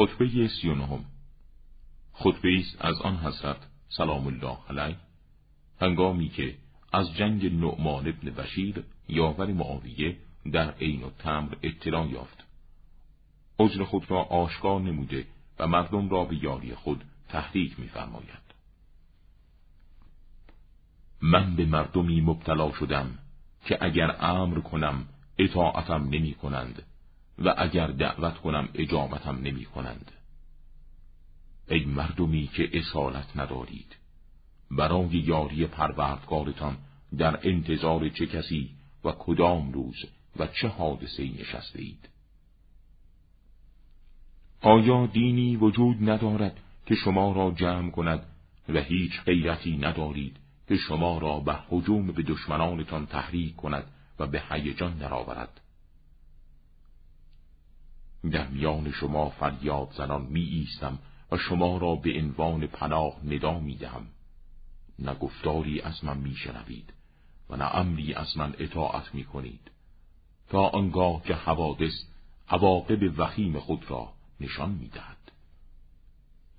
خطبه سی و خطبه است از آن حضرت سلام الله علیه. هنگامی که از جنگ نعمان ابن بشیر یاور معاویه در عین و تمر اطلاع یافت. عذر خود را آشکار نموده و مردم را به یاری خود تحریک می‌فرماید. من به مردمی مبتلا شدم که اگر امر کنم اطاعتم نمی کنند و اگر دعوت کنم اجابتم نمی کنند. ای مردمی که اصالت ندارید برای یاری پروردگارتان در انتظار چه کسی و کدام روز و چه حادثه نشسته اید آیا دینی وجود ندارد که شما را جمع کند و هیچ غیرتی ندارید که شما را به حجوم به دشمنانتان تحریک کند و به هیجان درآورد در میان شما فریاد زنان می ایستم و شما را به عنوان پناه ندا می دهم نه گفتاری از من می و نه امری از من اطاعت می کنید تا آنگاه که حوادث عواقب وخیم خود را نشان می دهد.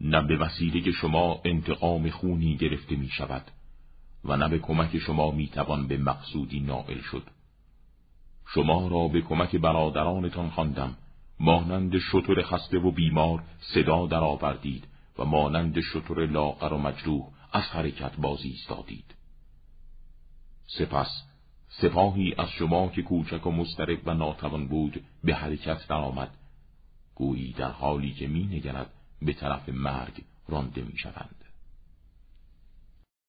نه به وسیله شما انتقام خونی گرفته می شود و نه به کمک شما می توان به مقصودی نائل شد. شما را به کمک برادرانتان خواندم مانند شطور خسته و بیمار صدا درآوردید و مانند شطور لاغر و مجروح از حرکت بازی ایستادید. سپس سپاهی از شما که کوچک و مسترب و ناتوان بود به حرکت درآمد. گویی در حالی که می نگرد به طرف مرگ رانده می شوند.